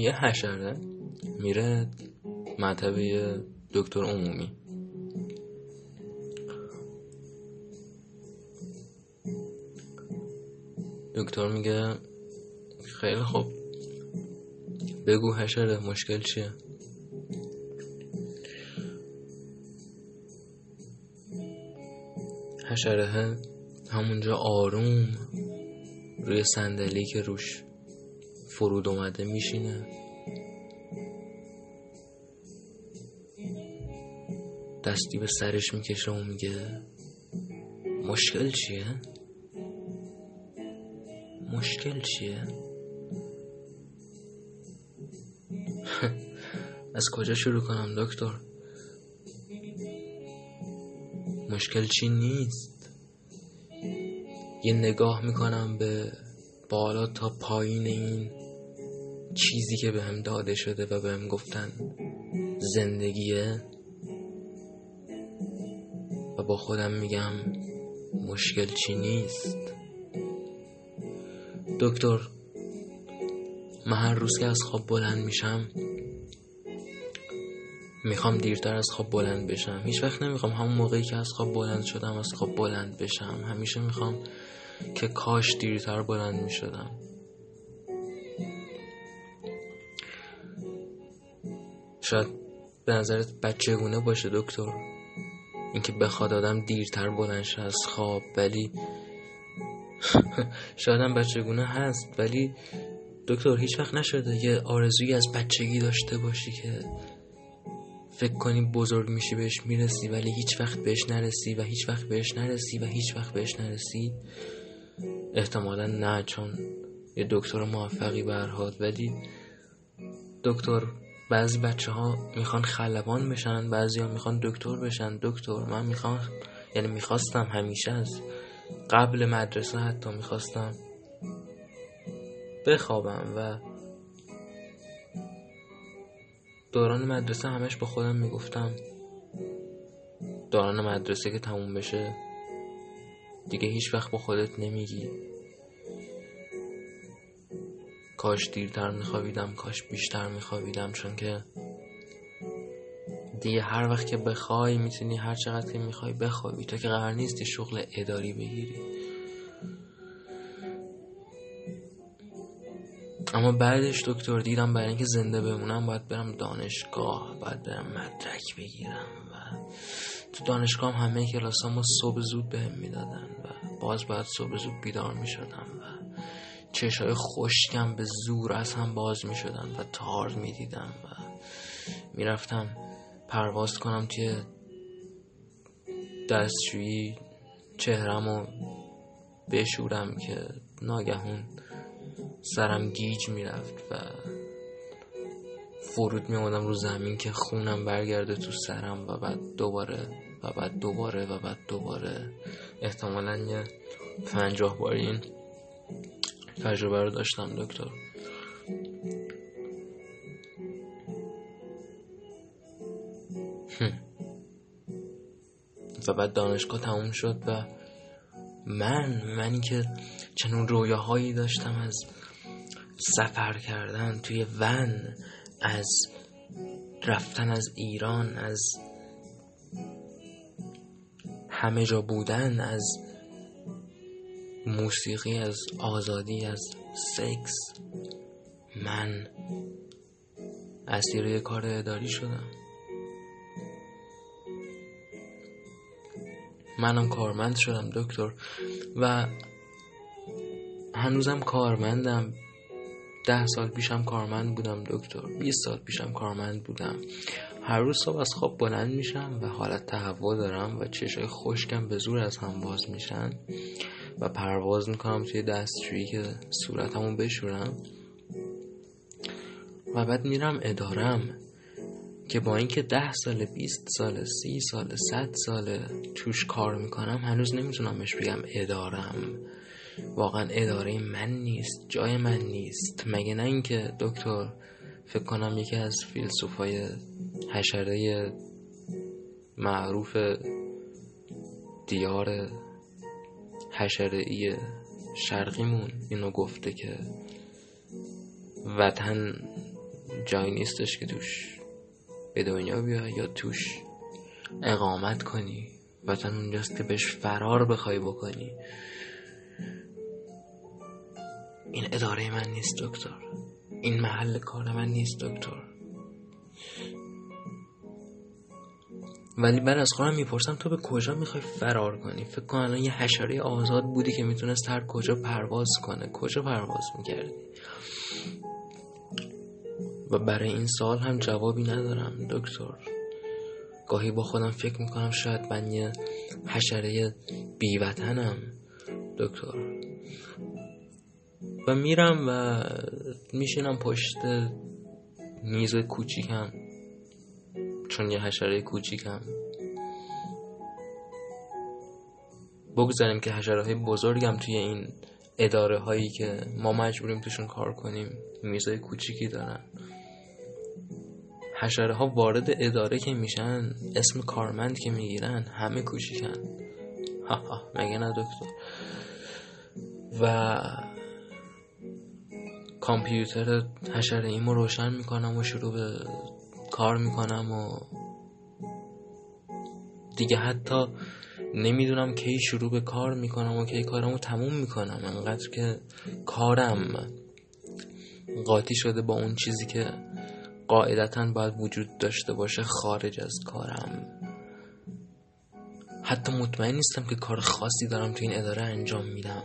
یه حشره میره مطبه دکتر عمومی. دکتر میگه خیلی خوب. بگو حشره مشکل چیه؟ حشره همونجا آروم روی صندلی که روش فرود اومده میشینه دستی به سرش می‌کشه و میگه مشکل چیه؟ مشکل چیه؟ از کجا شروع کنم دکتر؟ مشکل چی نیست یه نگاه می‌کنم به بالا تا پایین این چیزی که به هم داده شده و به هم گفتن زندگیه. و با خودم میگم مشکل چی نیست؟ دکتر من هر روز که از خواب بلند میشم می‌خوام دیرتر از خواب بلند بشم. هیچ وقت نمی‌خوام همون موقعی که از خواب بلند شدم از خواب بلند بشم. همیشه می‌خوام که کاش دیرتر بلند می‌شدم. شاید به نظرت بچگونه باشه دکتر؟ اینکه بخواد آدم دیرتر بلند شه از خواب ولی شاید هم بچگونه هست ولی دکتر هیچ وقت نشده یه آرزویی از بچگی داشته باشی که فکر کنی بزرگ میشی بهش می‌رسی ولی هیچ وقت بهش نرسی و هیچ وقت بهش نرسی و هیچ وقت بهش نرسی. احتمالا نه چون یه دکتر موفقی برهاد ولی دکتر بعضی بچه ها می‌خوان خلبان بشن بعضی ها می‌خوان دکتر بشن. دکتر من می‌خوام یعنی می‌خواستم همیشه از قبل مدرسه حتی می‌خواستم بخوابم و دوران مدرسه همش با خودم می‌گفتم دوران مدرسه که تموم بشه دیگه هیچ وقت با خودت نمیگی. کاش دیرتر میخوابیدم کاش بیشتر میخوابیدم چون که دیگه هر وقت که بخوای می‌تونی هر چقدر که می‌خوای بخوابی. تو که قرار نیستی شغل اداری بگیری. اما بعدش دکتر دیدم برای اینکه زنده بمونم باید برم دانشگاه باید برم مدرک بگیرم. تو دانشگاه هم همه کلاسامو صبح زود بهم می‌دادن و باز باید صبح زود بیدار می‌شدم و چشای خشکم به زور از هم باز می‌شدن و تار می‌دیدم و می‌رفتم پرواز کنم توی دستشویی چهرم بشورم که ناگهون سرم گیج می‌رفت و فرود میمونم رو زمین که خونم برگرده تو سرم و بعد دوباره و بعد دوباره و بعد دوباره. احتمالا یه پنجاه بار این تجربه رو داشتم دکتر. و بعد دانشگاه تموم شد و من منی که چنون رویاهایی داشتم از سفر کردن توی ون از رفتن از ایران از همه جا بودن از موسیقی از آزادی از سکس. من اسیر یه کار اداری شدم. منم کارمند شدم دکتر. و هنوزم کارمندم. ده سال پیشم کارمند بودم دکتر. 20 سال پیشم کارمند بودم. هر روز صبح از خواب بلند میشم و حالت تهوع دارم و چشای خشکم به زور از هم باز میشن و پرواز می‌کنم توی دستشویی که صورتمو بشورم. و بعد میرم ادارم که با اینکه ده سال بیست سال سی سال صد سال توش کار می‌کنم هنوز نمی‌تونم بهش بگم ادارم. واقعا اداره من نیست جای من نیست. مگه نه اینکه دکتر فکر کنم یکی از فیلسوفای حشره معروف دیار حشره ای شرقیمون اینو گفته که وطن جایی نیستش که توش به دنیا بیای یا توش اقامت کنی. وطن اونجاست که بهش فرار بخوای بکنی. این اداره من نیست دکتر. این محل کار من نیست دکتر. ولی بعد از خودم می‌پرسم تو به کجا می‌خوای فرار کنی؟ فکر کن الان یه حشره آزاد بودی که می‌تونست هر کجا پرواز کنه. کجا پرواز می‌کردی؟ و برای این سال هم جوابی ندارم دکتر. گاهی با خودم فکر می‌کنم شاید من یه حشره بیوطنم دکتر. و میرم و میشینم پشت میز کوچیکم چون یه حشره کوچیکم. بگذاریم که حشره های بزرگم توی این اداره هایی که ما مجبوریم توشون کار کنیم میزای کوچیکی دارن. حشره ها وارد اداره که میشن اسم کارمند که می‌گیرن همه کوچیکن. ها مگه نه دکتر؟ و کامپیوتر حشره ایمو روشن می‌کنم و شروع به کار می‌کنم و دیگه حتی نمی‌دونم کی شروع به کار می‌کنم و کی کارمو تموم می‌کنم. انقدر که کارم قاطی شده با اون چیزی که قاعدتا باید وجود داشته باشه خارج از کارم. حتی مطمئن نیستم که کار خاصی دارم تو این اداره انجام میدم.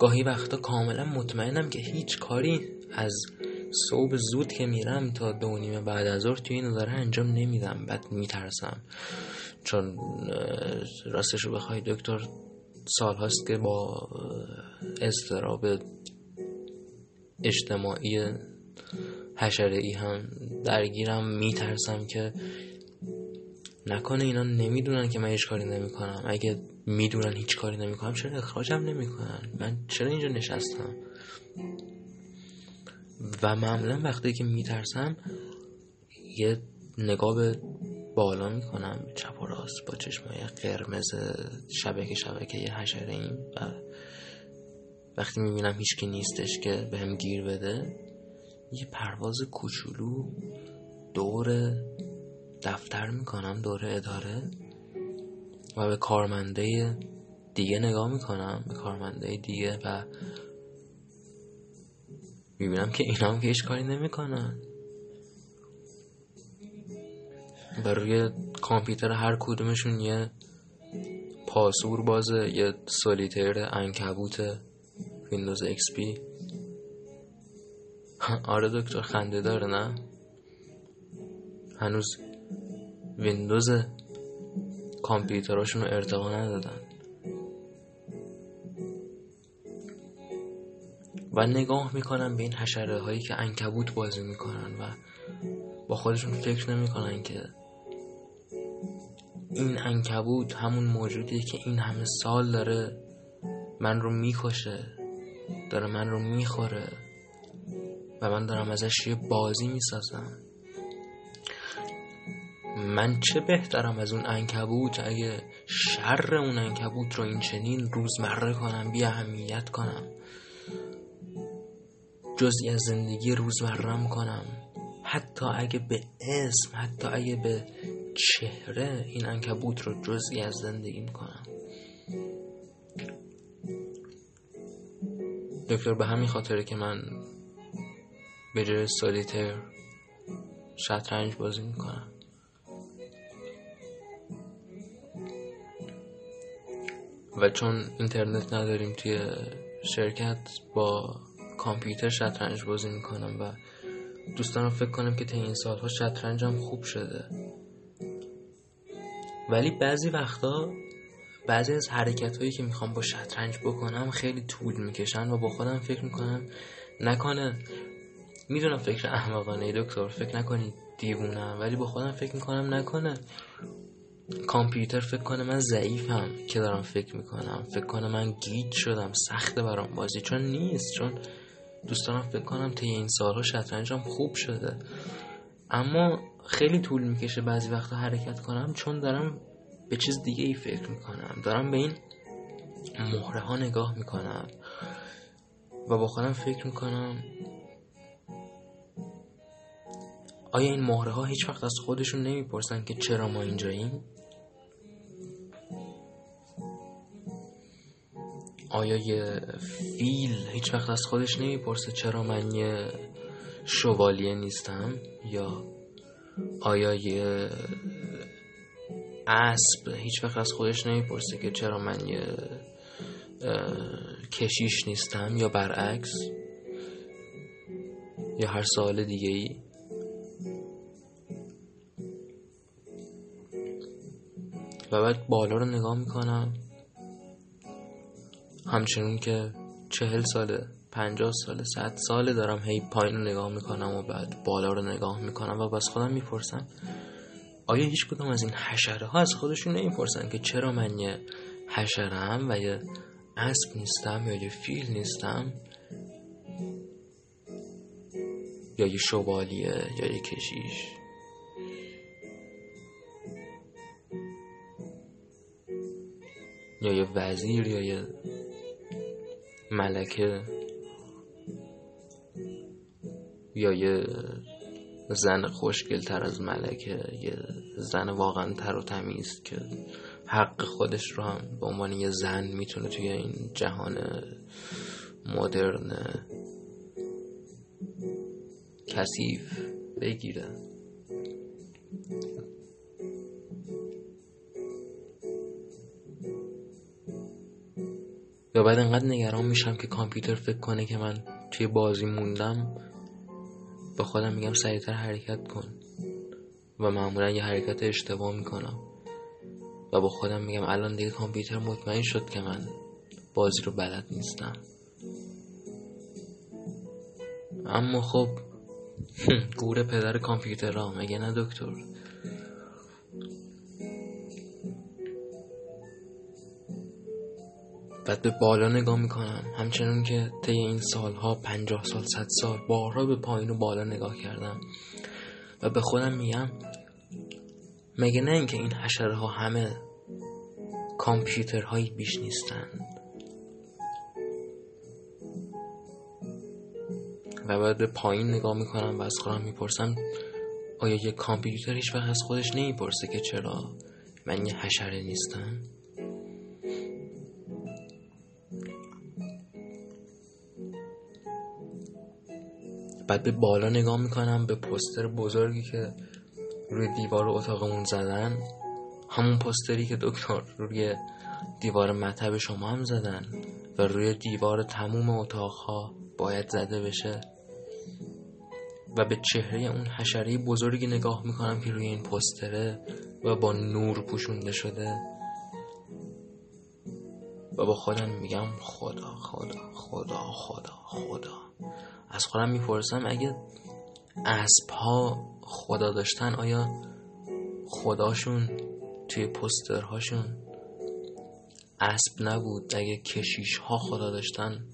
گاهی وقتا کاملا مطمئنم که هیچ کاری از صبح زود که میرم تا دو نیمه بعد از ظهر توی این اداره انجام نمیدم. بعد میترسم. چون راستش رو بخوای دکتر سال هاست که با استراب اجتماعی حشره ای هم درگیرم. میترسم که نکنه اینا نمی‌دونن که من هیچ کاری نمی‌کنم. اگه می‌دونن هیچ کاری نمی‌کنم چرا اخراجم نمی‌کنن؟ من چرا اینجا نشستم؟ و معمولا وقتی که میترسم یه نگاه به بالا می‌کنم چپ و راست با چشمای قرمز شبکه شبکه یه حشره ایم و وقتی می‌بینم هیچکی نیستش که بهم گیر بده یه پرواز کوچولو دور دفتر می‌کنم دور اداره. و به کارمنده دیگه نگاه می‌کنم به کارمنده دیگه و می‌بینم که اینا هم که هیچ کاری نمی‌کنن. و روی کامپیوتر هر کدومشون یه پاسور بازه یه solitaire عنکبوت ویندوز اکس پی. آره دکتر خنده داره نه؟ هنوز ویندوز کامپیوتراشون رو ارتقا ندادن. و نگاه می‌کنن به این حشره هایی که انکبوت بازی می‌کنن و با خودشون فکر نمی‌کنن که این انکبوت همون موجودیه که این همه سال داره من رو می‌کشه داره من رو می‌خوره و من دارم ازش یه بازی می‌سازم. من چه بهترم از اون انکبوت اگه شر اون انکبوت رو این چنین روزمره کنم بی اهمیت کنم. جزی از زندگی روزمرم کنم. حتی اگه به اسم حتی اگه به چهره این انکبوت رو جزئی از زندگی می‌کنم دکتر به همین خاطره که من به جای سالیتر شطرنج بازی می‌کنم. و چون اینترنت نداریم توی شرکت با کامپیوتر شطرنج بازی می‌کنم و دوستانم فکر کنم که تا این سالها شطرنجم خوب شده. ولی بعضی وقتا بعضی از حرکت هایی که می‌خوام با شطرنج بکنم خیلی طول می‌کشن و با خودم فکر می‌کنم نکنه می‌دونم فکر احمقانه دکتر فکر نکنید دیوونم ولی با خودم فکر می‌کنم نکنه. کامپیوتر فکر کنه من ضعیفم که دارم فکر می‌کنم. فکر کنه من گیج شدم سخته برام بازی. چون نیست چون دوستانم فکر کنم طی این سالها شطرنجم خوب شده. اما خیلی طول می‌کشه بعضی وقتا حرکت کنم چون دارم به چیز دیگه ای فکر می‌کنم. دارم به این مهره ها نگاه می‌کنم و با خودم فکر می‌کنم آیا این مهره ها هیچ وقت از خودشون نمی‌پرسن که چرا ما اینجاییم؟ آیا یه فیل هیچ وقت از خودش نمی‌پرسه چرا من یه شوالیه نیستم یا آیا یه اسب هیچ وقت از خودش نمی‌پرسه که چرا من یه کشیش نیستم یا برعکس یا هر سوال دیگه ای و بعد بالا رو نگاه می‌کنم. همچنون که چهل ساله پنجاه ساله صد ساله دارم هی پایین رو نگاه می‌کنم و بعد بالا رو نگاه می‌کنم و بس خودم می‌پرسم. آیا هیچ کدوم از این حشره ها از خودشون نمی‌پرسن که چرا من یه حشره و یه اسب نیستم یا یه فیل نیستم؟ یا یه شوالیه یا یه کشیش؟ یا یه وزیر یا یه ملکه یا یه زن خوشگل تر از ملکه یه زن واقعا تر و تمیز که حق خودش رو هم به عنوان یه زن می‌تونه توی این جهان مدرن کثیف بگیره. یا بعد انقدر نگران میشم که کامپیوتر فکر کنه که من توی بازی موندم با خودم میگم سریعتر حرکت کن. و معمولا یه حرکت اشتباه می‌کنم. و با خودم میگم الان دیگه کامپیوتر مطمئن شد که من بازی رو بلد نیستم. اما خب گور پدر کامپیوتر را مگه نه دکتر؟ بعد به بالا نگاه می‌کنم. همچنون که طی این سالها پنجاه سال صد سال بارها به پایین و بالا نگاه کردم و به خودم میگم مگه نه اینکه این حشره ها همه کامپیوترهایی بیش نیستند و بعد به پایین نگاه می‌کنم و از خودم می‌پرسم آیا یه کامپیوتر هیچ از خودش نمی‌پرسه که چرا من یه حشره نیستم؟ بعد به بالا نگاه می‌کنم به پستر بزرگی که روی دیوار اتاقمون زدن. همون پستری که دکتر روی دیوار مطب شما هم زدن و روی دیوار تموم اتاقها باید زده بشه. و به چهره اون حشره بزرگی نگاه می‌کنم که روی این پستره و با نور پوشونده شده. و با خودم میگم خدا خدا خدا خدا خدا. از خودم می‌پرسم اگه اسب ها خدا داشتن آیا خداشون توی پسترهاشون اسب نبود؟ اگه کشیش ها خدا داشتن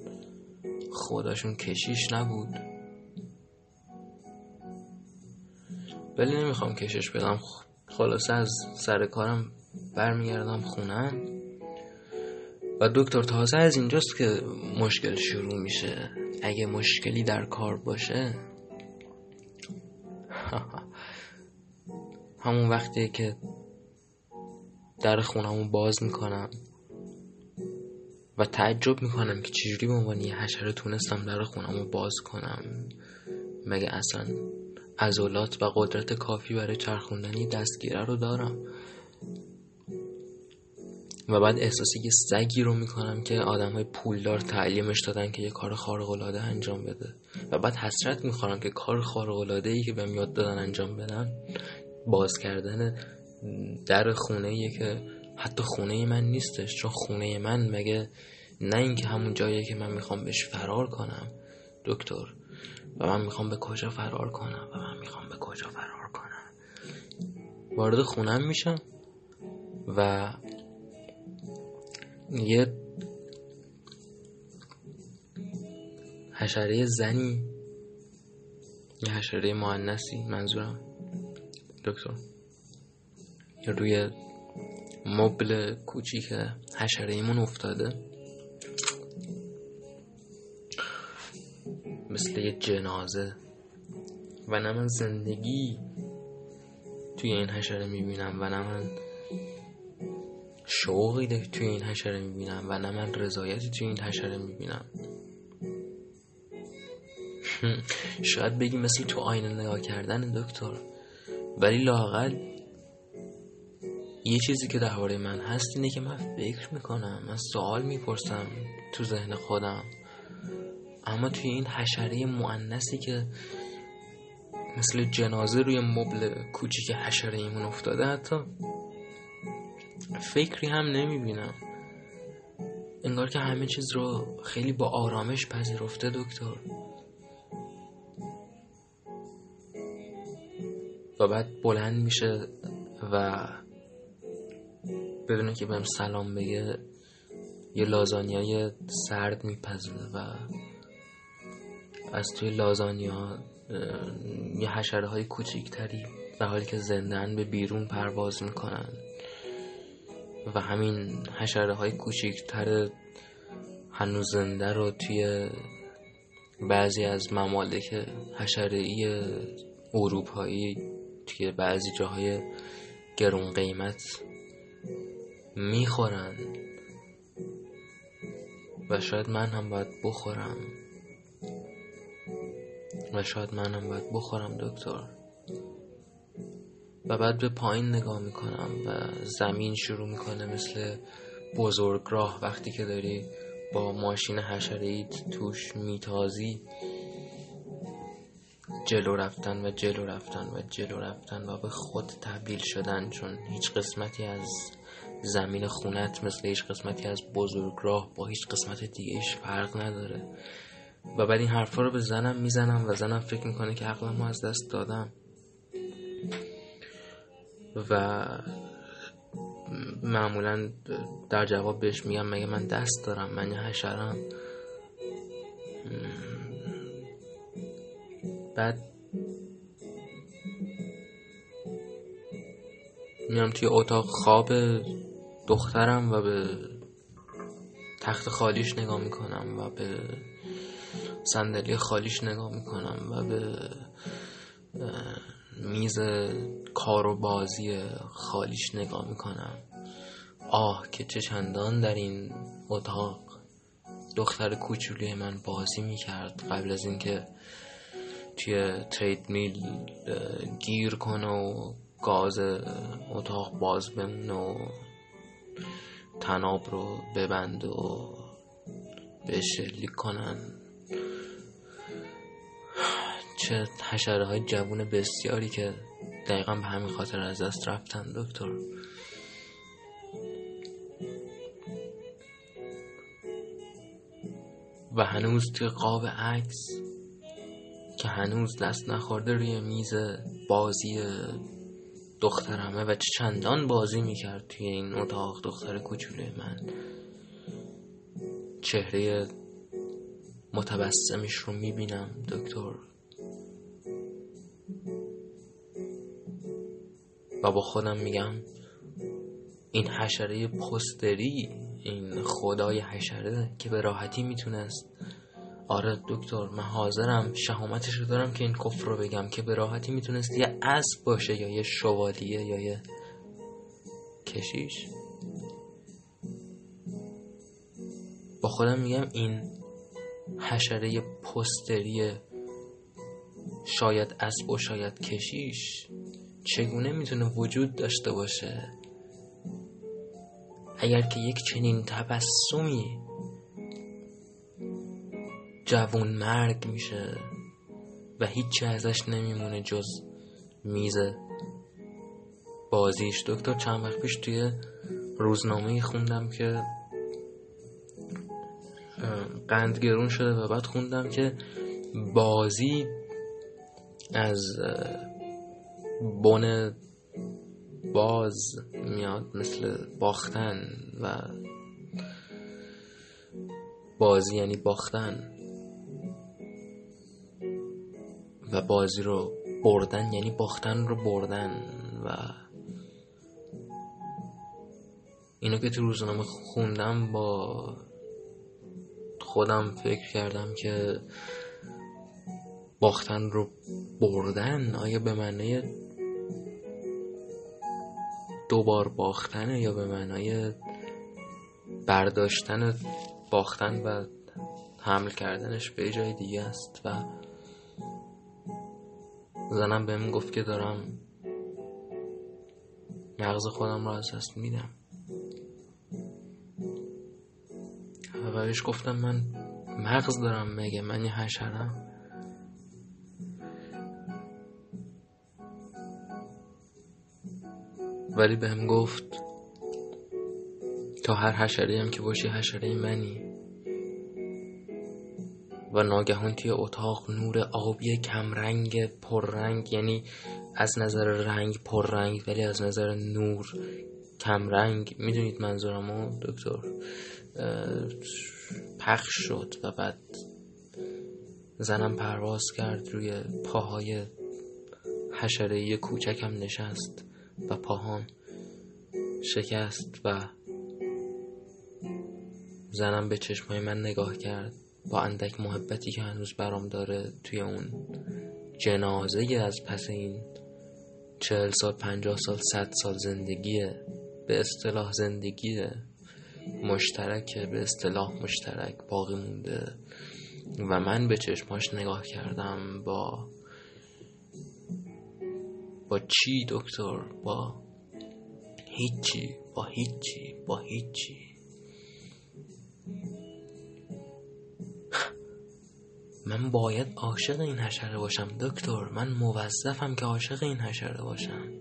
خداشون کشیش نبود؟ ولی نمی‌خوام کشش بدم. خلاصه از سر کارم برمیگردم خونم و دکتر تازه از اینجاست که مشکل شروع میشه. اگه مشکلی در کار باشه. همون وقتی که در خونمو باز می‌کنم و تعجب می‌کنم که چجوری به عنوان یه حشره تونستم در خونمو باز کنم. مگه اصلا عضلات و قدرت کافی برای چرخوندن دستگیره رو دارم؟ و بعد احساس یه سگی رو می‌کنم که آدم های پولدار تعلیمش دادن که یه کار خارق العاده انجام بده. و بعد حسرت می‌خورم که کار خارق العاده ای که بهم یاد دادن انجام بدن باز کردن در خونه ایه که حتی خونه من نیستش چون خونه من مگه نه اینکه همون جاییه که من می‌خوام بهش فرار کنم دکتر. و من می‌خوام به کجا فرار کنم؟ و من می‌خوام به کجا فرار کنم؟ وارد خونم میشم و یه حشره زنی. یه حشره معنسی منظورم. دکتر. روی مبل کوچیک حشره ایمون افتاده. مثل یه جنازه. و نه من زندگی توی این حشره می‌بینم و نه من شوقی توی این حشره می‌بینم و نه من رضایتی توی این حشره می‌بینم. شاید بگی مثل تو آینه نگاه کردن دکتر ولی لاقل یه چیزی که درباره من هست اینه که من فکر می‌کنم من سوال می‌پرسم تو ذهن خودم. اما توی این حشره معنسی که مثل جنازه روی مبل کوچیک حشره ایمون افتاده حتی فکری هم نمی‌بینم. انگار که همه چیز رو خیلی با آرامش پذیرفته دکتر. و بعد بلند میشه و بدونه که بهم سلام بگه یه لازانیای سرد میپزه و از توی لازانیا یه حشره های کوچیکتری در حالی که زندن به بیرون پرواز می‌کنن. و همین حشره های کوچیکتر هنوز زنده رو توی بعضی از ممالک حشره ای اروپایی توی بعضی جاهای گرون قیمت می‌خورن. و شاید من هم باید بخورم. و شاید من هم باید بخورم دکتر. و بعد به پایین نگاه می‌کنم و زمین شروع می‌کنه مثل بزرگ راه وقتی که داری با ماشین حشره توش میتازی جلو رفتن و جلو رفتن و جلو رفتن و به خود تبدیل شدن چون هیچ قسمتی از زمین خونت مثل هیچ قسمتی از بزرگ راه با هیچ قسمت دیگه فرق نداره. و بعد این حرفا رو به زنم می‌زنم و زنم فکر می‌کنه که عقلم از دست دادم. و معمولا در جواب بهش میگم مگه من دست دارم من یه حشرم. بعد میام توی اتاق خواب دخترم و به تخت خالیش نگاه می‌کنم و به صندلی خالیش نگاه می‌کنم و به میز کار و بازی خالیش نگاه می‌کنم. آه که چه چندان در این اتاق. دختر کوچولی من بازی می‌کرد قبل از اینکه توی ترید میل گیر کنه و گاز اتاق باز بمونه و تناب رو ببند و به شلیک کنن. چه حشره های جوون بسیاری که دقیقا به همین خاطر از دست رفتن دکتر. و هنوز توی قاب عکس که هنوز دست نخورده روی میز بازی دخترمه و چندان بازی می‌کرد توی این اتاق دختر کوچوله من. چهره متبسمش رو می‌بینم دکتر. با خودم میگم این حشره پستری این خدای حشره که به راحتی می‌تونست. آره دکتر من حاضرم شهامتش رو دارم که این کفر رو بگم که به راحتی می‌تونست یه اسب باشه یا یه شوالیه یا یه کشیش. با خودم میگم این حشره پستری شاید اسب و شاید کشیش چگونه می‌تونه وجود داشته باشه؟ اگر که یک چنین تبسمی جوون مرگ میشه و هیچی ازش نمیمونه جز میز بازیش. دکتر چند وقت پیش توی روزنامه خوندم که قندگرون شده و بعد خوندم که بازی از بن باز میاد مثل باختن و بازی یعنی باختن. و بازی رو بردن یعنی باختن رو بردن و اینو که تو روزنامه خوندم با خودم فکر کردم که باختن رو بردن آیا به معنی دوبار باختنه یا به معنای برداشتن باختن و حمل کردنش به جای دیگه است و زنم بهم گفت که دارم مغز خودم رو از دست میدم. و بهش گفتم من مغز دارم مگه من یه حشرم؟ ولی بهم گفت تا هر حشره هم که باشی حشره منی. و ناگهان توی اتاق نور آبی کمرنگ پررنگ یعنی از نظر رنگ پررنگ ولی از نظر نور کمرنگ. می‌دونید منظورمو دکتر؟ پخش شد و بعد زنم پرواز کرد روی پاهای حشره کوچکم نشست. و پاهام شکست و زنم به چشمای من نگاه کرد. با اندک محبتی که هنوز برام داره توی اون جنازه از پس این چهل سال پنجاه سال صد سال زندگیه. به اصطلاح زندگیه. مشترک به اصطلاح مشترک باقی مونده. و من به چشماش نگاه کردم با با چی دکتر؟ با هیچی با هیچی با هیچی. من باید عاشق این حشره باشم دکتر. من موظفم که عاشق این حشره باشم.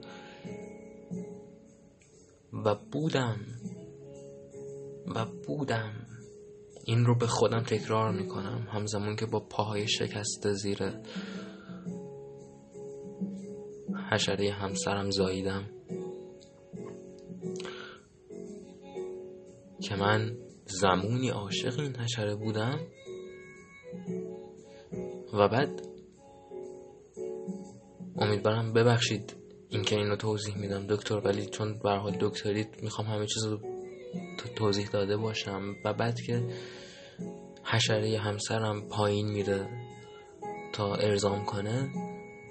و بودم. و بودم. این رو به خودم تکرار می‌کنم. همزمان که با پاهای شکسته زیر حشره همسرم زاییدم. که من زمونی عاشق این حشره بودم و بعد امیدوارم ببخشید اینکه اینو توضیح میدم. دکتر ولی چون به حال دکتریت می‌خوام همه چیز رو توضیح داده باشم. و بعد که حشره همسرم پایین میره تا ارزام کنه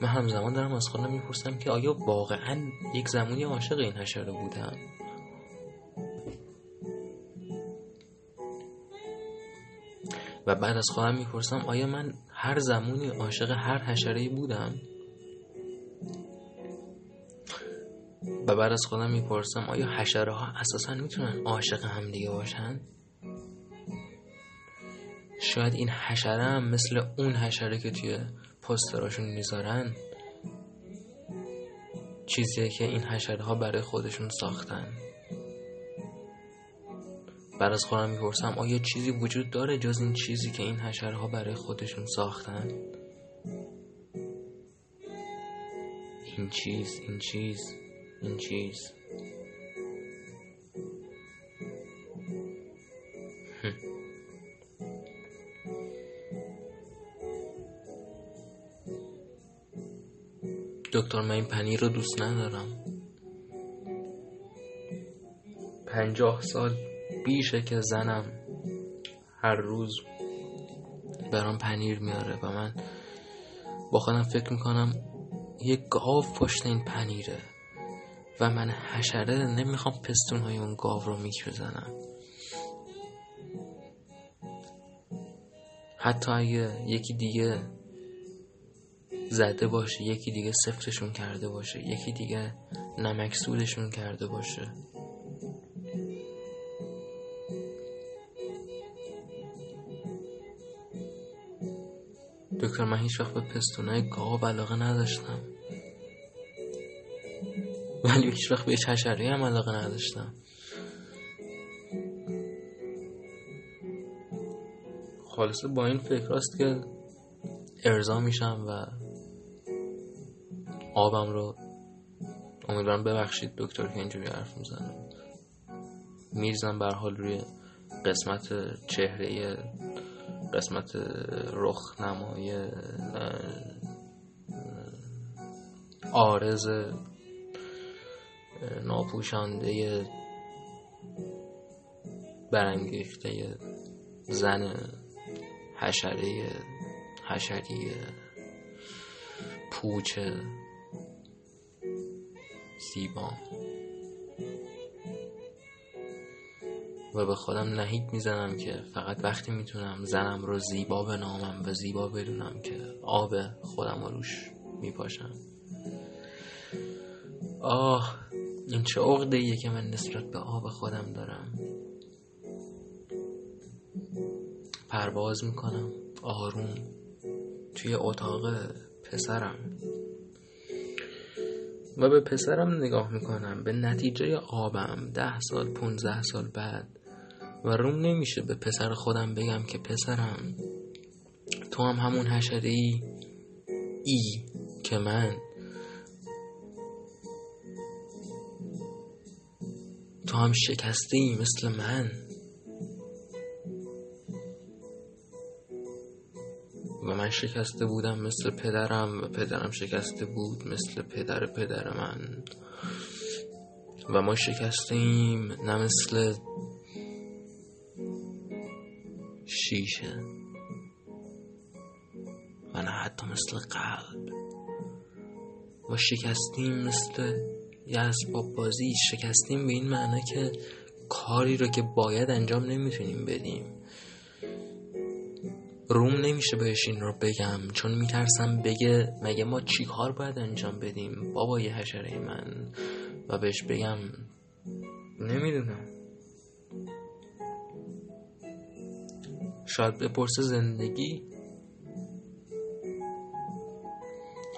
من همزمان دارم از خودم می‌پرسم که آیا واقعا یک زمانی عاشق این حشره بودم و بعد از خودم می‌پرسم آیا من هر زمانی عاشق هر حشره بودم؟ و بعد از خودم می‌پرسم آیا حشره ها اساسا می‌تونن عاشق همدیگه باشن؟ شاید این حشره هم مثل اون حشره که توی پستراشون می‌ذارن چیزیه که این حشره ها برای خودشون ساختن. بعد از خودم می‌پرسم آیا چیزی وجود داره جز این چیزی که این حشره ها برای خودشون ساختن؟ این چیز این چیز این چیز. دکتر من این پنیر رو دوست ندارم. پنجاه سال بیشه که زنم. هر روز برام پنیر میاره و من با خودم فکر می‌کنم یه گاو پشت این پنیره و من حشره نمی‌خوام پستون های اون گاو رو میک بزنم. حتی اگه یکی دیگه زده باشه یکی دیگه سفتشون کرده باشه یکی دیگه نمک سودشون کرده باشه. دکتر من هیچ وقت به پستونای گاو علاقه نداشتم. ولی هیچ وقت به حشره هم علاقه نداشتم. خالصه با این فکر راست که ارضا میشم و آبم رو امیدوارم ببخشید دکتر که اینجوری حرف می‌زنم میرزم بر حال روی قسمت چهره قسمت رخ نمای آرز ناپوشانده برانگیخته زن حشره حشری پوچ زیبا. و به خودم نهید می‌زنم که فقط وقتی می‌تونم زنم رو زیبا بنامم و زیبا بدونم که آب خودم رو روش میپاشم. آه این چه عقده که من نسبت به آب خودم دارم. پرواز می‌کنم آروم. توی اتاق پسرم. و به پسرم نگاه می‌کنم. به نتیجه آبم ده سال پونزده سال بعد. و روم نمیشه به پسر خودم بگم که پسرم تو هم همون حشره ای ای که من. تو هم شکسته ای مثل من. و من شکسته بودم مثل پدرم و پدرم شکسته بود مثل پدر پدر من. و ما شکسته ایم نه مثل شیشه و نه حتی مثل قلب. و شکستیم مثل یه اسباب بازی شکستیم به این معنی که کاری رو که باید انجام نمی‌تونیم بدیم. روم نمیشه بهش این رو بگم چون میترسم بگه مگه ما چی کار باید انجام بدیم؟ بابای حشره من. و بهش بگم نمی‌دونم. شاید بپرسه زندگی.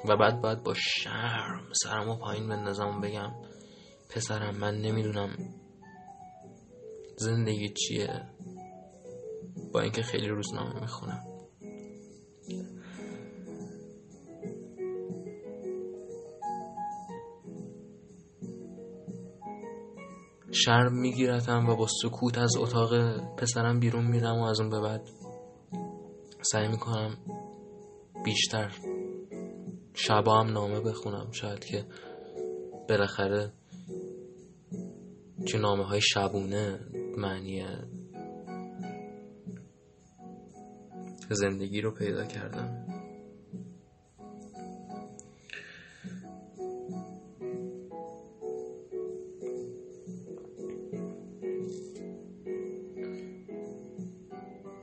و بعد باید با شرم سرمو پایین بندازم و بگم پسرم من نمی‌دونم زندگی چیه. اینکه خیلی روزنامه می‌خونم. شرم میگیرتم و با سکوت از اتاق پسرم بیرون میرم و از اون به بعد سعی می‌کنم بیشتر شبا هم نامه بخونم. شاید که بالاخره چه نامه های شبونه معنی زندگی رو پیدا کردم.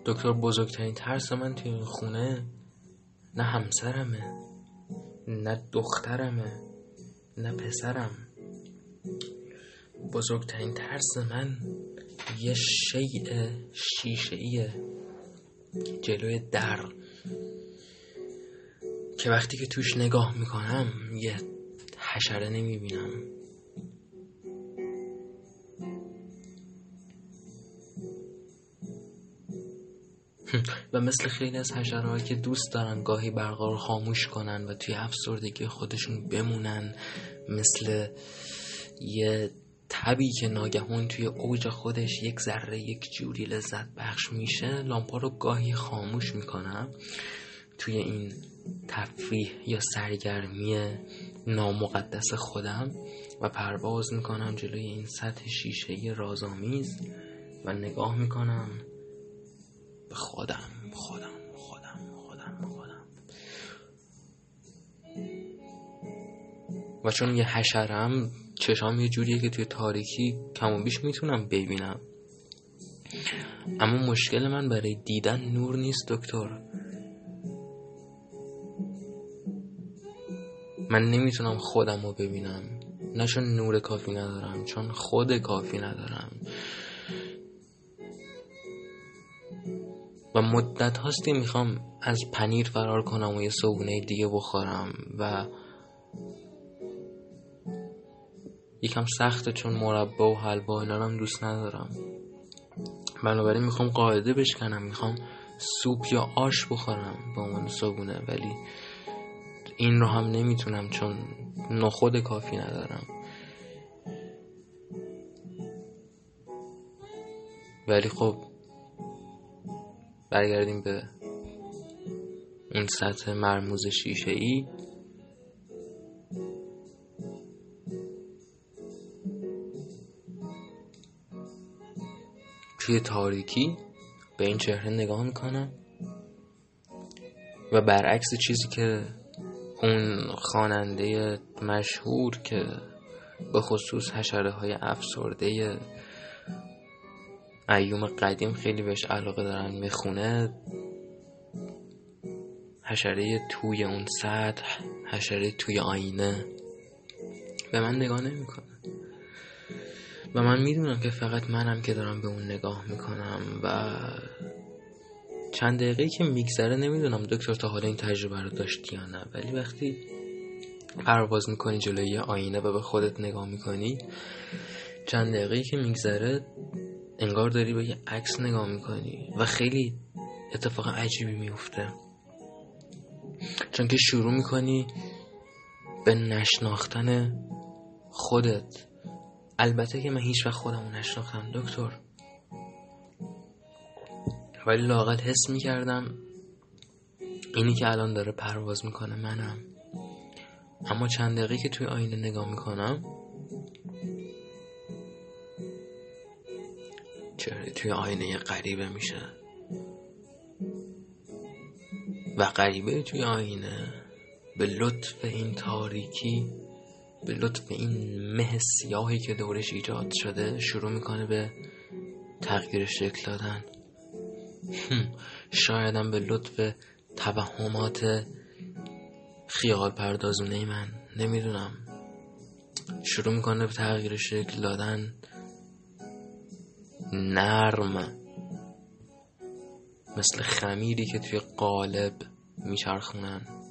دکتر بزرگترین ترس من توی این خونه نه همسرمه نه دخترمه نه پسرم. بزرگترین ترس من یه شیء شیشه ایه جلوی در. که وقتی که توش نگاه می‌کنم یه حشره نمی‌بینم. و مثل خیلی از حشره که دوست دارن گاهی برقا رو خاموش کنن و توی افسردگی خودشون بمونن مثل یه تبی که ناگهان توی اوج خودش یک ذره یک جوری لذت بخش میشه لامپا رو گاهی خاموش می‌کنم. توی این تفریح یا سرگرمی نامقدس خودم و پرواز می‌کنم جلوی این سطح شیشه رازآمیز و نگاه می‌کنم به خودم خودم خودم خودم خودم. و چون یه حشرم چشام یه جوریه که توی تاریکی کم و بیش می‌تونم ببینم. اما مشکل من برای دیدن نور نیست دکتر. من نمی‌تونم خودم رو ببینم. نه چون نور کافی ندارم چون خود کافی ندارم. و مدت هاستی می‌خوام از پنیر فرار کنم و یه صبونه دیگه بخورم و یکم سخته چون مربا و حلوا اینا دوست ندارم. بنابراین می‌خوام قاعده بشکنم می‌خوام سوپ یا آش بخورم به عنوان ولی این رو هم نمی‌تونم چون نخود کافی ندارم. ولی خب برگردیم به اون سطح مرموز شیشه ای توی تاریکی به این چهره نگاه می‌کنم و برعکس چیزی که اون خواننده مشهور که به خصوص حشره های افسرده ایوم قدیم خیلی بهش علاقه دارن می‌خونه حشره توی اون سطح حشره توی آینه. به من نگاه نمی‌کنه. و من می‌دونم که فقط منم که دارم به اون نگاه می‌کنم و چند دقیقه که میگذره نمی‌دونم دکتر تا حالا این تجربه رو داشتی یا نه. ولی وقتی پرواز می‌کنی جلوی آینه و به خودت نگاه می‌کنی چند دقیقه که میگذره انگار داری به یه عکس نگاه می‌کنی و خیلی اتفاق عجیبی میفته چون که شروع می‌کنی به نشناختن خودت. البته که من هیچ وقت خودمو نشناختم دکتر. ولی لاقل حس می‌کردم اینی که الان داره پرواز می‌کنه منم. اما چند دقیقه که توی آینه نگاه می‌کنم چهره توی آینه غریبه میشه. و غریبه توی آینه به لطف این تاریکی به لطف این مه سیاهی که دورش ایجاد شده شروع می‌کنه به تغییر شکل دادن. شایدم به لطف توهمات خیال پردازونه من. نمی‌دونم. شروع می‌کنه به تغییر شکل دادن. نرم. مثل خمیری که توی قالب میچرخونن.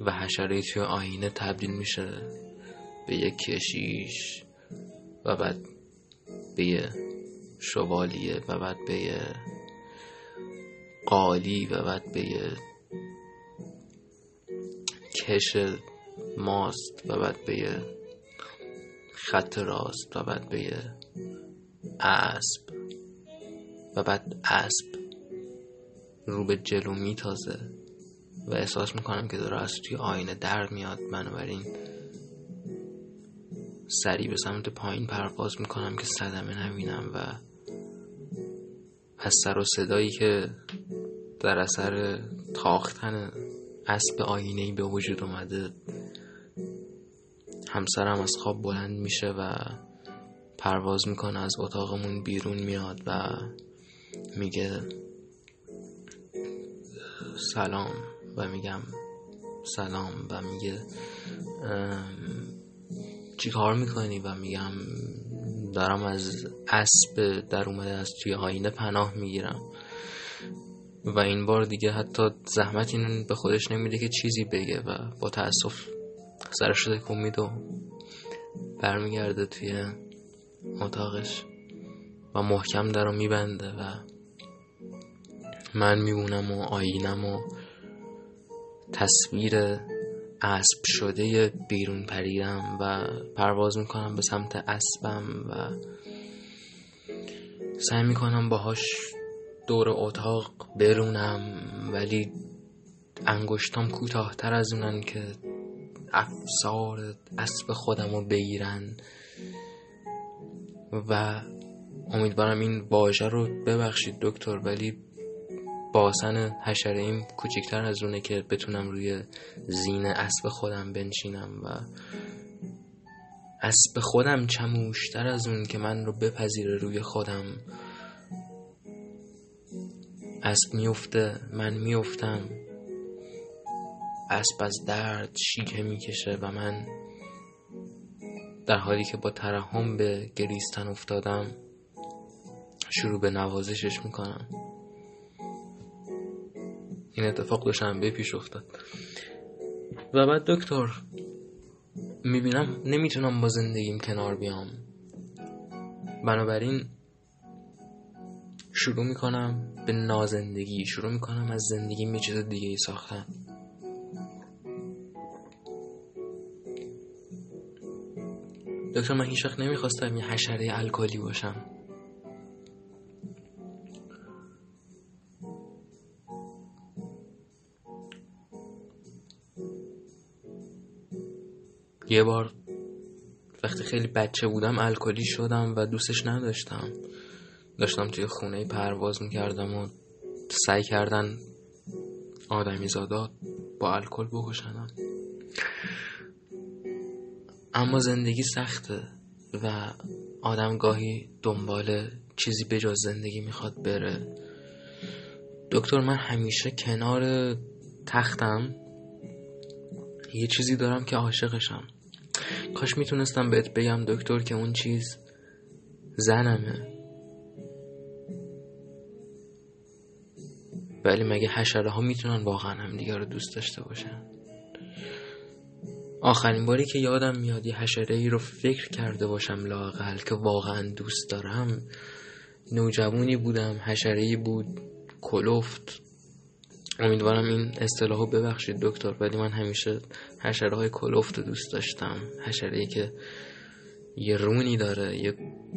و حشره توی آینه تبدیل میشه به یک کشیش و بعد به یه شوالیه و بعد به یه قالی و بعد به یه کش ماست و بعد به یه خط راست و بعد به یه اسب و بعد اسب رو به جلو میتازه. و احساس می‌کنم که داره از توی آینه در میاد. بنابراین سریع به سمت پایین پرواز می‌کنم که صدمه نبینم و از سر و صدایی که در اثر تاختن اسب آینه به وجود اومده همسرم از خواب بلند میشه و پرواز می‌کنه از اتاقمون بیرون میاد و میگه سلام. و میگم سلام و میگه چی کار می‌کنی؟ و میگم دارم از اسب در اومده از توی آینه پناه می‌گیرم. و این بار دیگه حتی زحمت این به خودش نمیده که چیزی بگه و با تأسف سرش رو تکون میده و برمیگرده توی اتاقش و محکم در رو میبنده و من میبونم و آینم و تصویر اسب شده بیرون پریدم و پرواز می‌کنم به سمت اسبم و سعی می‌کنم باهاش دور اتاق برونم ولی انگشتام کوتاهتر از اونن که افسار اسب خودم رو بگیرن. و امیدوارم این واژه رو ببخشید دکتر ولی باسن حشره کوچکتر از اونه که بتونم روی زین اسب خودم بنشینم و اسب خودم چموشتر از اون که من رو بپذیره روی خودم. اسب میفته من میفتم. اسب از درد شیکه می‌کشه و من در حالی که با ترحم به گریستن افتادم شروع به نوازشش می‌کنم. این اتفاق دوشنبه پیش افتاد. و بعد دکتر می‌بینم نمی‌تونم با زندگیم کنار بیام. بنابراین شروع می‌کنم به نازندگی. شروع می‌کنم از زندگی یه چیز دیگه ای ساختن. دکتر من هیچ وقت نمی‌خواستم یه حشره الکلی باشم. یه بار وقتی خیلی بچه بودم الکلی شدم و دوستش نداشتم. داشتم توی خونه پرواز می‌کردم و سعی کردن آدمی زادا با الکل بکشنم. اما زندگی سخته و آدم گاهی دنبال چیزی به جز زندگی می‌خواد بره. دکتر من همیشه کنار تختم. یه چیزی دارم که عاشقشم. کاش می‌تونستم بهت بگم دکتر که اون چیز زنمه. ولی مگه حشره ها می‌تونن واقعا هم دیگه رو دوست داشته باشن؟ آخرین باری که یادم میاد یه حشره ای رو فکر کرده باشم لاقل که واقعا دوست دارم نوجوانی بودم حشره ای بود کلفت امیدوارم این اصطلاحو ببخشید دکتر. ولی من همیشه حشره های کلفت رو دوست داشتم. حشره ای که یه رونی داره یه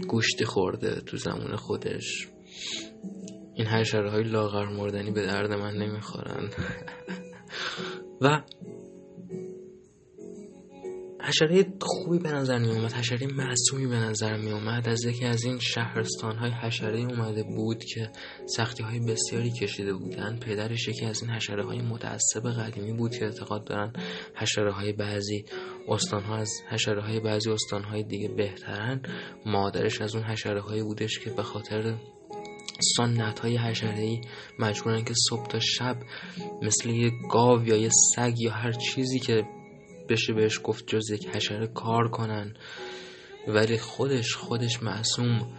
گوشتی خورده تو زمان خودش. این حشره های لاغر مردنی به درد من نمی‌خورن. و حشره خوبی به نظر می اومد حشره معصومی به نظر می اومد از یکی از این شهرستان های حشره اومده بود که سختی های بسیاری کشیده بودن پدرش یکی از این حشره های متعصب قدیمی بود که اعتقاد دارن حشره های بعضی استان ها از حشره های بعضی استان های دیگه بهترن. مادرش از اون حشره های بودش که به خاطر سنت های حشره مجبورن که صبح تا شب مثل یه گاو یا یه سگ یا هر چیزی که بشه بهش گفت جز یک حشره کار کنن. ولی خودش خودش معصوم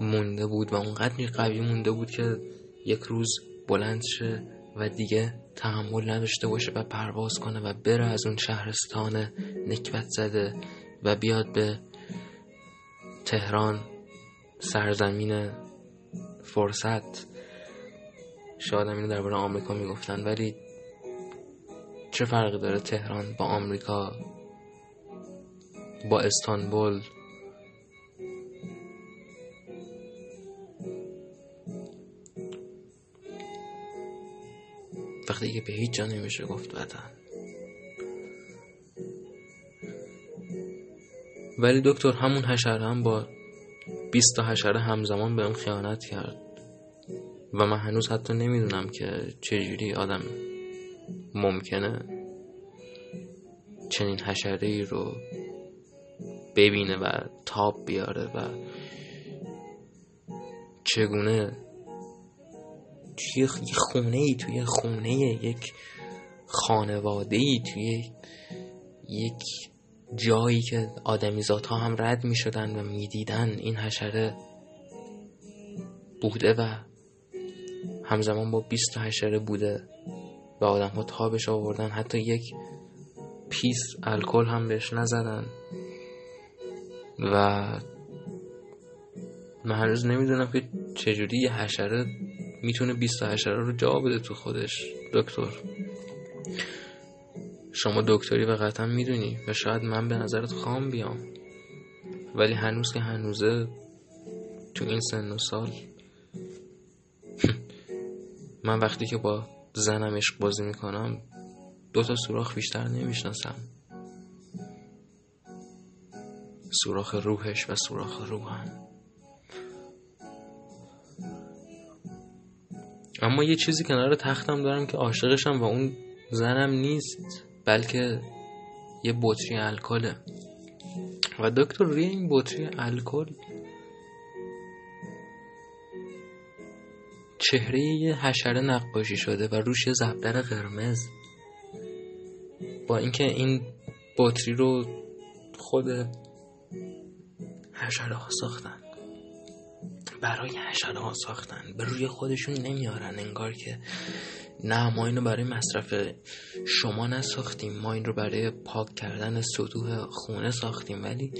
مونده بود و اونقدر قوی مونده بود که یک روز بلند شه و دیگه تحمل نداشته باشه و پرواز کنه و بره از اون شهرستان نکبت زده و بیاد به تهران سرزمین فرصت. شاید اینو درباره آمریکا می‌گفتن ولی چه فرقی داره تهران با آمریکا با استانبول؟ وقتی که به هیچ جا نمیشه گفت وطن. ولی دکتر همون حشره هم با 20 تا حشره همزمان بهم خیانت کرد. و من هنوز حتی نمی‌دونم که چجوری آدم ممکنه چنین حشره ای رو ببینه و تاب بیاره و چگونه توی خونه ای توی خونه یک خانواده ای توی یک جایی که آدمیزات ها هم رد می شدن و می دیدن این حشره بوده و همزمان با 20 حشره بوده. و آدم ها تابش آوردن. حتی یک پیس الکل هم بهش نزدن. و من هنوز نمی‌دونم که چجوری یه حشره می‌تونه 20 حشره رو جا بده تو خودش. دکتر. شما دکتری و قطعا می‌دونی. و شاید من به نظرت خام بیام. ولی هنوز که هنوزه تو این سن و سال من وقتی که با زنم عشق بازی می‌کنم دو تا سوراخ بیشتر نمی‌شناسم. سوراخ روحش و سوراخ روحم. اما یه چیزی کنار تختم دارم که عاشقشم و اون زنم نیست بلکه یه بطری الکله و دکتر روی این بطری الکل چهره یه حشره نقاشی شده و روش زبدر قرمز. با اینکه این بطری رو خود حشره ها ساختن. برای حشره ها ساختن. به روی خودشون نمیارن. انگار که نه ما اینو برای مصرف شما نساختیم. ما این رو برای پاک کردن سطوح خونه ساختیم. ولی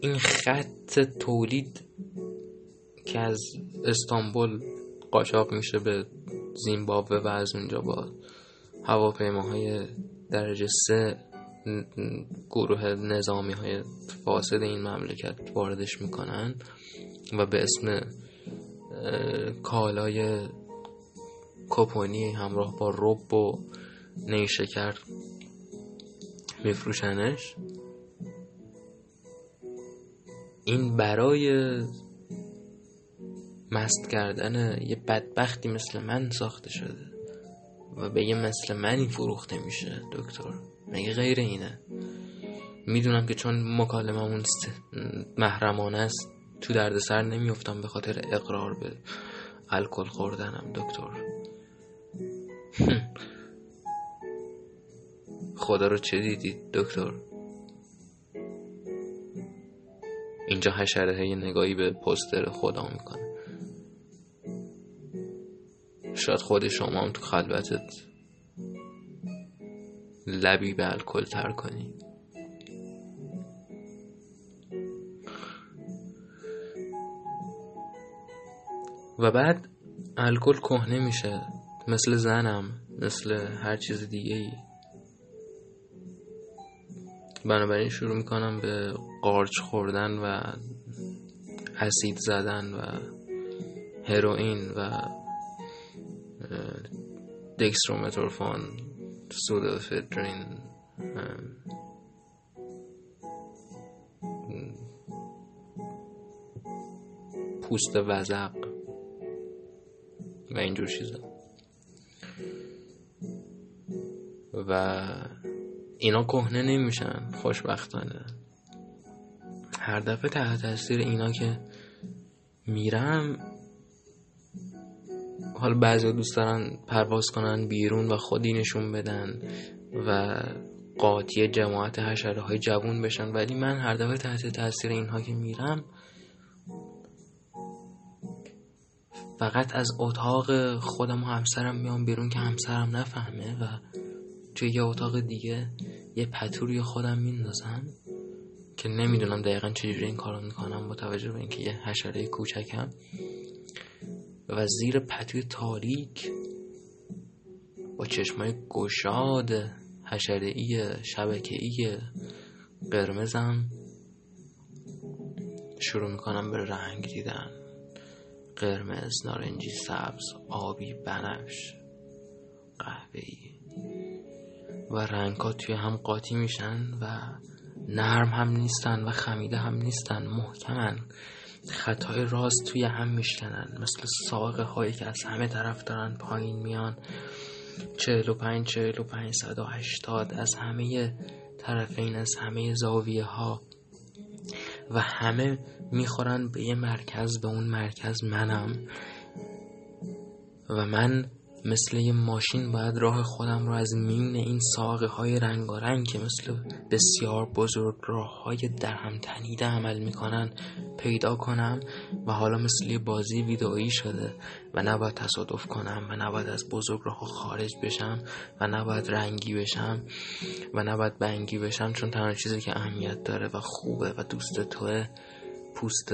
این خط تولید که از استانبول قاچاق میشه به زیمبابوه و از اونجا با هواپیماهای درجه سه گروه نظامی های فاسد این مملکت واردش می‌کنن و به اسم کالای کپونی همراه با رب و نیشکر میفروشنش. این برای مست کردن یه بدبختی مثل من ساخته شده و به یه مثل منی فروخته میشه دکتر. مگه غیر اینه؟ می‌دونم که چون مکالممون محرمانه است تو دردسر نمیفتم به خاطر اقرار به الکل خوردنم دکتر. خدا رو چه دیدید دکتر؟ اینجا حشره نگاهی به پستر خدا می‌کنه. شاید خود شما هم تو خلوتت لبی به الکل تر کنی. و بعد الکل کهنه میشه مثل زنم مثل هر چیز دیگه ای بنابراین شروع می‌کنم به قارچ خوردن و اسید زدن و هروئین و دکسترومتورفان سودوفدرین پوست وزق و اینجور چیزا. و اینا کهنه نمیشن خوشبختانه. هر دفعه تحت تاثیر اینا که میرم حالا بعضی دوست دارن پرواز کنن بیرون و خودی نشون بدن و قاطی جماعت حشره های جوون بشن. ولی من هر دفعه تحت تاثیر اینها که میرم فقط از اتاق خودم و همسرم میام بیرون که همسرم نفهمه و توی یه اتاق دیگه یه پتوری خودم میندازم که نمی‌دونم دقیقا چجوری این کارو می‌کنم با توجه به اینکه یه حشره کوچکم. و زیر پتوی تاریک با چشمای گشاد حشره ای شبکه ای قرمزم شروع می‌کنم به رنگ دیدن. قرمز نارنجی سبز آبی بنفش قهوه‌ای. و رنگ ها توی هم قاطی میشن و نرم هم نیستن و خمیده هم نیستن. محکمن. خطای راست توی هم میشکنن. مثل ساقه هایی که از همه طرف دارن پایین میان. چهل و پنج چهل و پنج صد و هشتاد از همه طرفین از همه زاویه ها و همه می‌خورن به یه مرکز به اون مرکز منم. و من مثل یه ماشین باید راه خودم رو از میون این ساقه های رنگارنگ که مثل بسیار بزرگ راه های در هم تنیده عمل می‌کنن پیدا کنم و حالا مثل یه بازی ویدئویی شده و نباید تصادف کنم و نباید از بزرگ راه خارج بشم و نباید رنگی بشم و نباید بنگی بشم چون تنها چیزی که اهمیت داره و خوبه و دوست توه پوست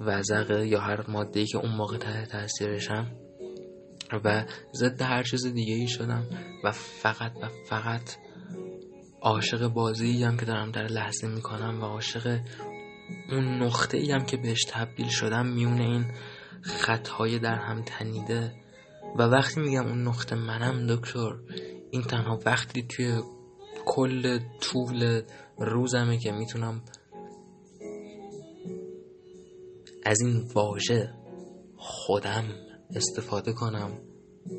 وزقه یا هر ماده که اون موقع تحت تاثیرشم و ضد هر چیز دیگه ای شدم و فقط و فقط عاشق بازی هم که دارم در لحظه می‌کنم و عاشق اون نقطه ای هم که بهش تبدیل شدم میون این خطهای در هم تنیده. و وقتی میگم اون نقطه منم دکتر این تنها وقتی توی کل طول روزمه که می‌تونم از این واژه خودم استفاده کنم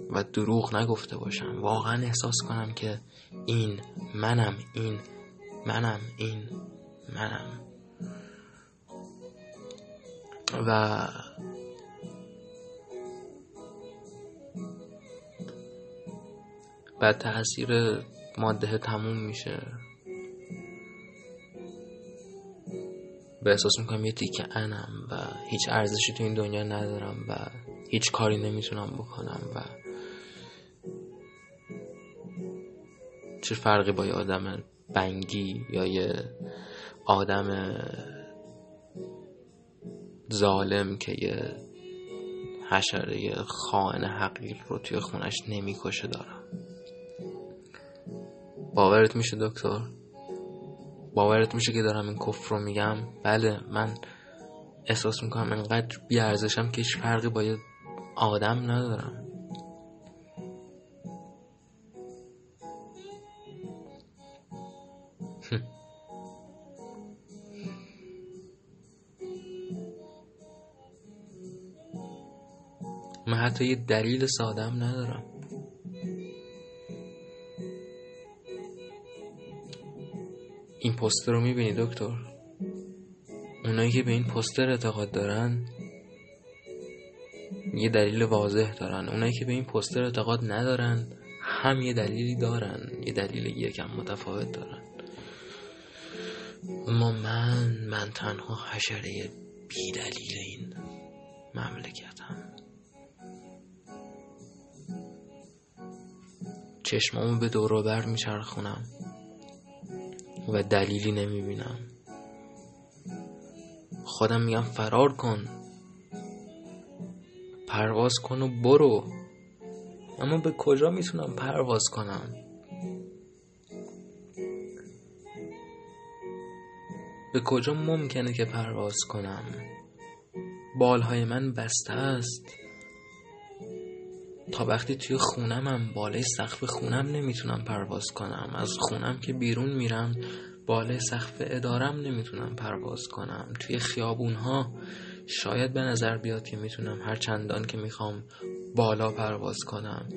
و دروغ نگفته باشم. واقعا احساس کنم که این منم این منم این منم. و بعد تاثیر ماده تموم میشه. به احساس می‌کنم یه تیکه انم و هیچ ارزشی تو این دنیا ندارم و هیچ کاری نمی‌تونم بکنم و چه فرقی با یه آدم بنگی یا یه آدم ظالم که یه حشره خائن حقیر رو توی خونش نمی‌کشه دارم؟ باورت میشه دکتر؟ باورت میشه که دارم این کفر رو میگم؟ بله من احساس می‌کنم انقدر بیارزشم که هیچ فرقی با یه آدم ندارم. من حتی یه دلیل سادم ندارم. این پوستر رو می‌بینی دکتر؟ اونایی که به این پوستر اعتقاد دارن یه دلیل واضح دارن. اونایی که به این پستر اعتقاد ندارن هم یه deliلی دارن. یه دلیل یکم متفاوت دارن. اما من من تنها حشره بی دلیل این مملکتم. چشمامو به دور بر میچرخونم و دلیلی نمی‌بینم. خودم میگم فرار کن. پرواز کن و برو. اما به کجا می‌تونم پرواز کنم؟ به کجا ممکنه که پرواز کنم؟ بالهای من بسته است. تا وقتی توی خونمم بالای سقف خونم نمی‌تونم پرواز کنم. از خونم که بیرون میرم بالای سقف ادارم نمی‌تونم پرواز کنم. توی خیابون ها شاید به نظر بیاد که می‌تونم هر چندان که می‌خوام بالا پرواز کنم.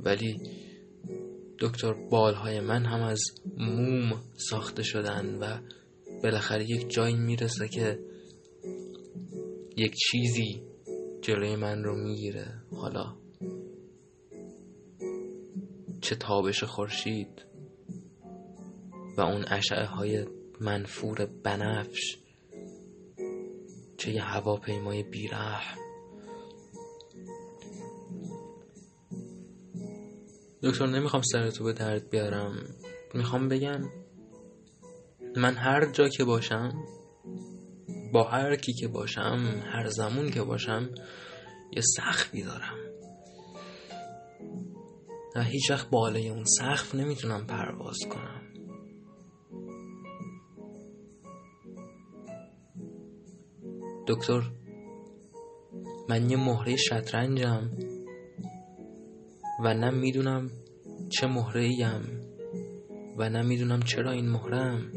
ولی دکتر بالهای من هم از موم ساخته شدن و بالاخره یک جایی می‌رسه که یک چیزی جلوی من رو می‌گیره. حالا چه تابش خورشید و اون اشعه های منفور بنفش چه یه هواپیمای بیرحم. دکتر نمی‌خوام سرتو به درد بیارم. می‌خوام بگم من هر جا که باشم با هر کی که باشم هر زمون که باشم یه سخفی دارم. و هیچ وقت بالای اون سقف نمی‌تونم پرواز کنم. دکتر من یه مهره شطرنجم و نه می‌دونم چه مهره ایم و نه می‌دونم چرا این مهرم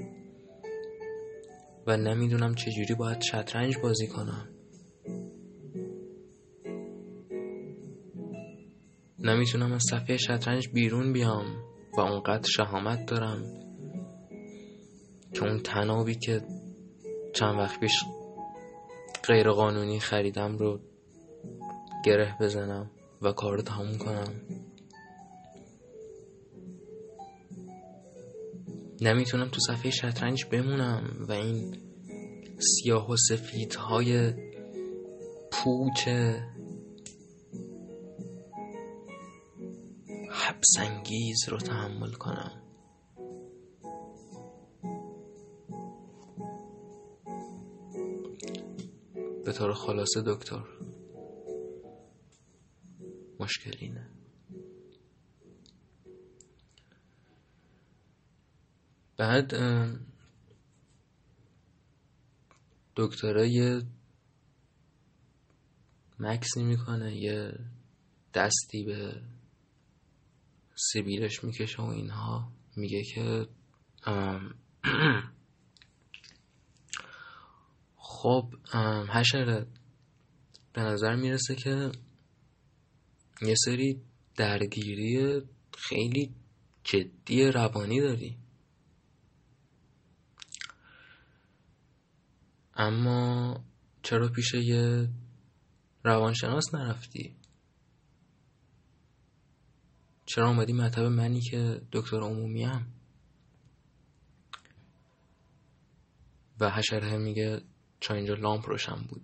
و نمی‌دونم چجوری باید شطرنج بازی کنم. نمی‌تونم از صفحه شطرنج بیرون بیام و اونقدر شهامت دارم که اون تنابی که چند وقت پیش غیر قانونی خریدم رو گره بزنم و کار رو تموم کنم. نمی‌تونم تو صفحه شطرنج بمونم و این سیاه و سفیدهای پوچ حبسنگیز رو تحمل کنم. به طور خلاصه دکتر. مشکل اینه بعد دکترا یه مکسی می‌کنه یه دستی به سیبیلش می‌کشه و اینها. میگه که خب حشره به نظر می‌رسه که یه سری درگیری خیلی جدی روانی داری. اما چرا پیش یه روانشناس نرفتی؟ چرا اومدی مطب منی که دکتر عمومیم و حشره میگه چون اینجا لامپ روشن بود.